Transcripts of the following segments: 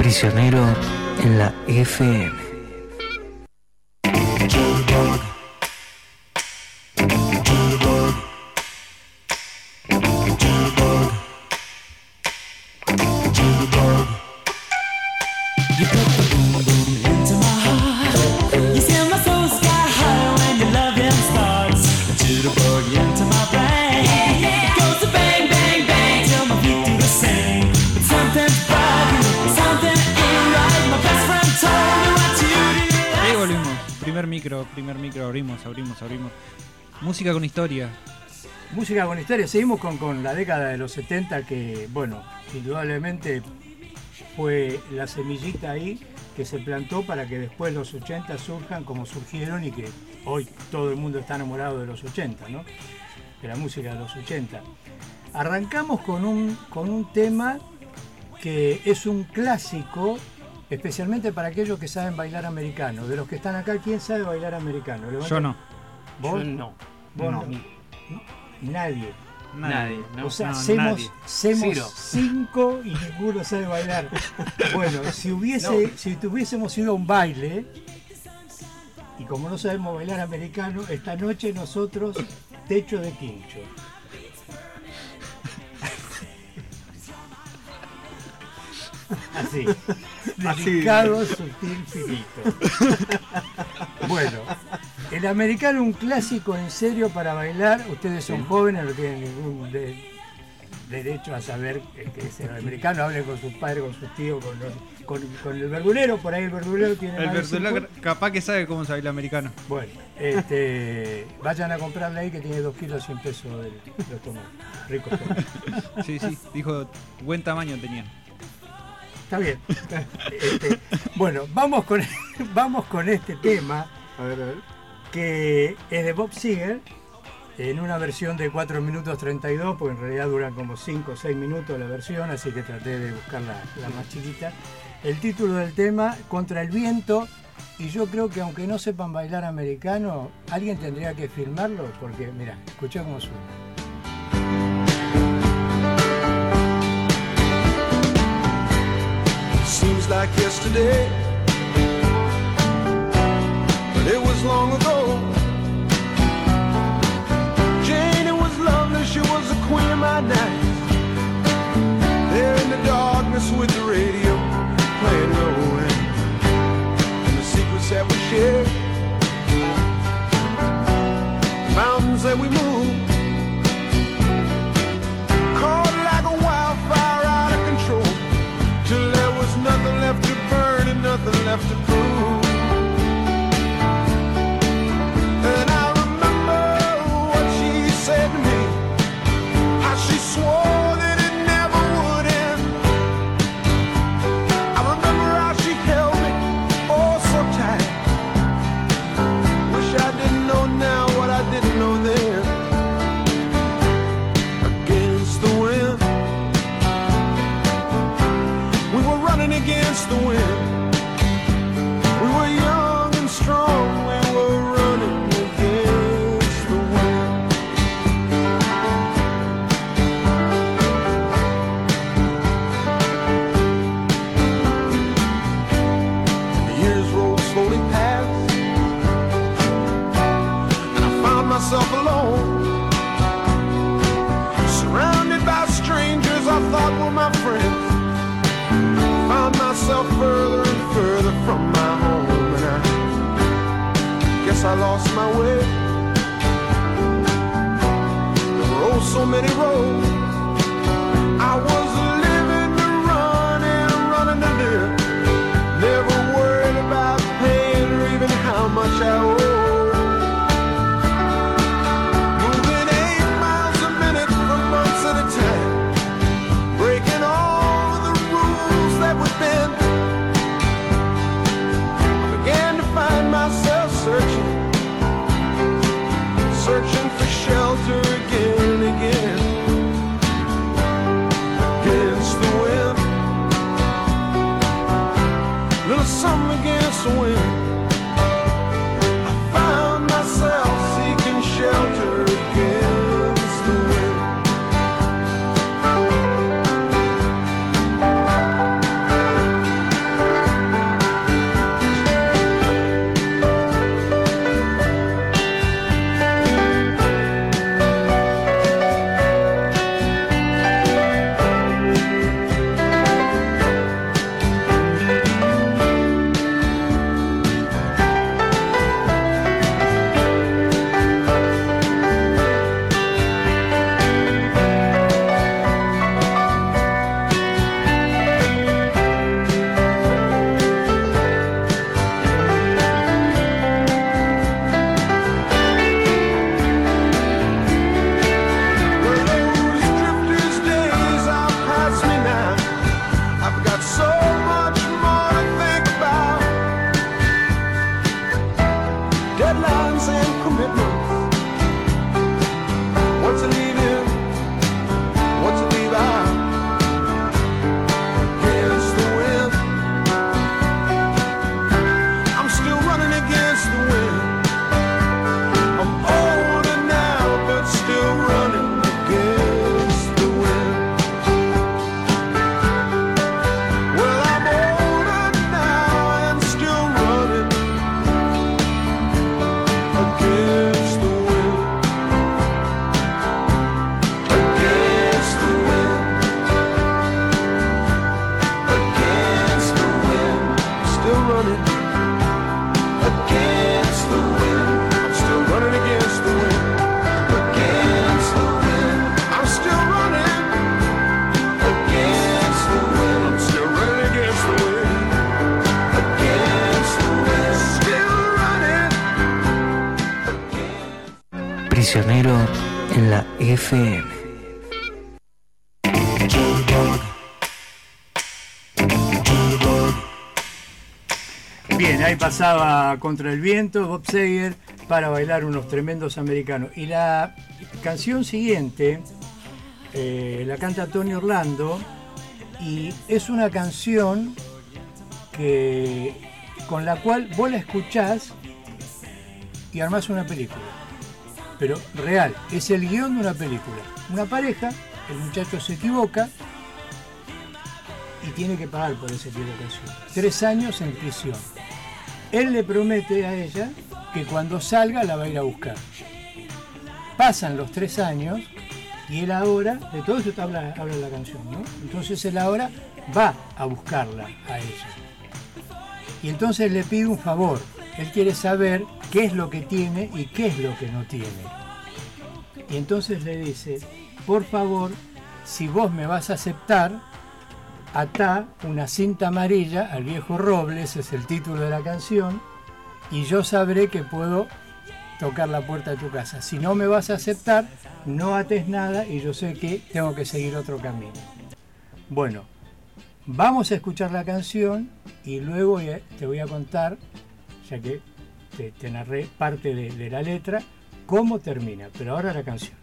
Prisionero en la FM. Abrimos, abrimos. Música con historia. Música con historia. Seguimos con, la década de los 70 que, bueno, indudablemente fue la semillita ahí que se plantó para que después los 80 surjan como surgieron y que hoy todo el mundo está enamorado de los 80, ¿no? De la música de los 80. Arrancamos con un, con un tema que es un clásico, especialmente para aquellos que saben bailar americano. De los que están acá, ¿quién sabe bailar americano? Yo no. ¿Vos? no. ¿Vos no? Nadie. Nadie. o sea, hacemos, cinco y ninguno sabe bailar. bueno, si hubiese, si tuviésemos ido a un baile, y como no sabemos bailar americano, esta noche nosotros techo de quincho. Así. Delicado, sutil, finito. Bueno, el americano un clásico en serio para bailar. Ustedes son jóvenes, no tienen ningún derecho a saber que es el americano. Hablen con sus padres, con sus tíos, con, el verdulero. Por ahí el verdulero tiene. El verdulero capaz que sabe cómo se baila americano. Bueno, este, vayan a comprarle ahí que tiene dos kilos 100 pesos de, tomate. Rico Sí, sí, dijo buen tamaño tenía. Está bien. Este, bueno, vamos con, vamos con este tema. A ver, a ver que es de Bob Seger, en una versión de 4 minutos 32, porque en realidad duran como 5 o 6 minutos la versión, así que traté de buscar la, más chiquita. El título del tema, Contra el viento, y yo creo que aunque no sepan bailar americano, alguien tendría que filmarlo, porque mira, escucha cómo suena. Seems like yesterday But it was long ago. Jane, it was lovely, she was the queen of my night. There in the darkness with the radio playing low end. And the secrets that we shared. The mountains that we moved. myself alone. Surrounded by strangers I thought were my friends. Found myself further and further from my home. And I guess I lost my way. There were oh, so many roads. summer again. La FM. Bien, ahí pasaba contra el viento Bob Seger para bailar unos tremendos americanos. Y la canción siguiente eh, la canta Tony Orlando y es una canción que, con la cual vos la escuchás y armás una película. Pero real, es el guion de una película. Una pareja, el muchacho se equivoca y tiene que pagar por esa equivocación. Tres años en prisión. Él le promete a ella que cuando salga la va a ir a buscar. Pasan los tres años y él ahora, de todo eso habla, habla la canción, ¿no? Entonces él ahora va a buscarla a ella. Y entonces le pide un favor. Él quiere saber qué es lo que tiene y qué es lo que no tiene. Y entonces le dice, por favor, si vos me vas a aceptar, atá una cinta amarilla al viejo roble, ese es el título de la canción, y yo sabré que puedo tocar la puerta de tu casa. Si no me vas a aceptar, no ates nada y yo sé que tengo que seguir otro camino. Bueno, vamos a escuchar la canción y luego te voy a contar, ya que te, narré parte de, la letra, cómo termina. Pero ahora la canción.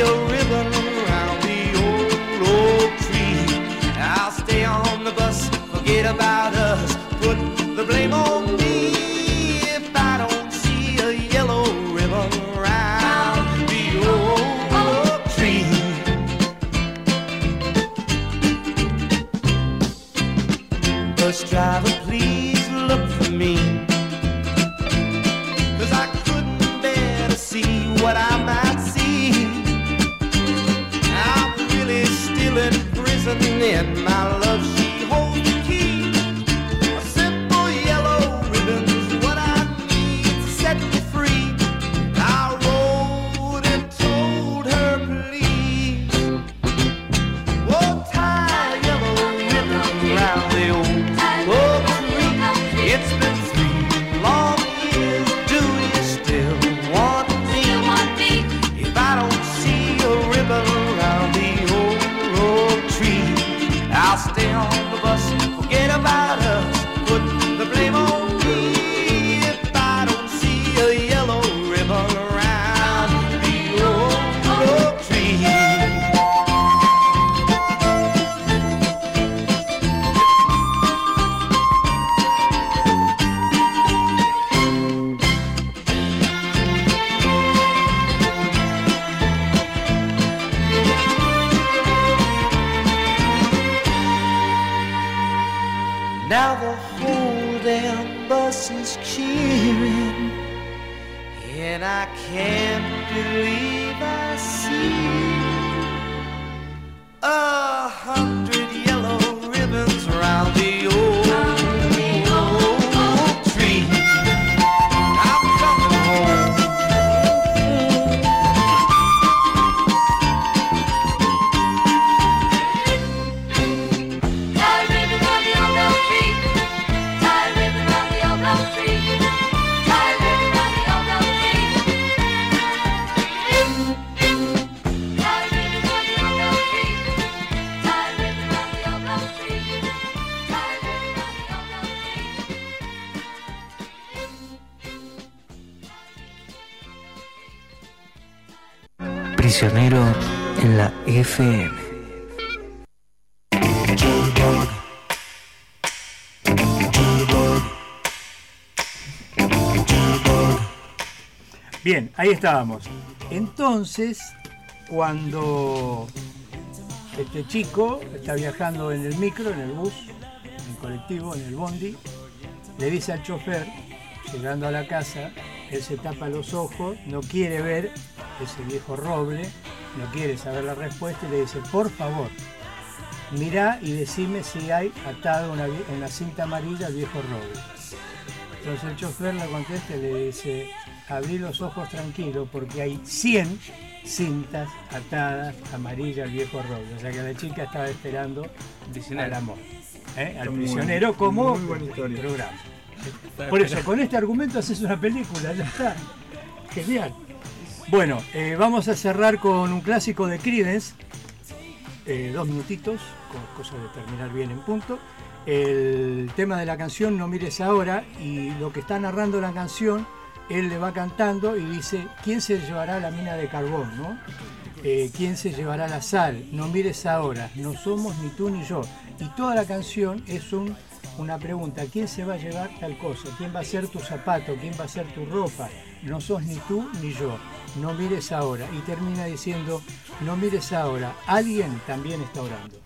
A ribbon around the old oak tree, I'll stay on the bus, forget about us, put the blame on me. If I don't see a yellow ribbon around the old oak tree. Bus driver, please look for me. Cause I couldn't bear to see what I might care. Prisionero en la FM. Bien, ahí estábamos. Entonces, cuando este chico está viajando en el micro, en el bus, en el colectivo, en el bondi, le dice al chofer, llegando a la casa, él se tapa los ojos, no quiere ver ese viejo roble, no quiere saber la respuesta y le dice, por favor, mirá y decime si hay atado una, una cinta amarilla al viejo roble. Entonces el chofer le contesta y le dice, abrí los ojos tranquilo porque hay 100 cintas atadas amarillas al viejo roble. O sea que la chica estaba esperando al amor, ¿eh? al muy prisionero como Muy programa. Por eso, con este argumento haces una película, ya está. Genial. Bueno, eh, vamos a cerrar con un clásico de Creedence, eh, dos minutitos, con cosa de terminar bien en punto. El tema de la canción No mires ahora y lo que está narrando la canción, él le va cantando y dice, ¿quién se llevará la mina de carbón? ¿no? Eh, ¿Quién se llevará la sal? No mires ahora, no somos ni tú ni yo. Y toda la canción es un- una pregunta, ¿quién se va a llevar tal cosa? ¿Quién va a ser tu zapato? ¿Quién va a ser tu ropa? No sos ni tú ni yo, no mires ahora. Y termina diciendo, no mires ahora, alguien también está orando.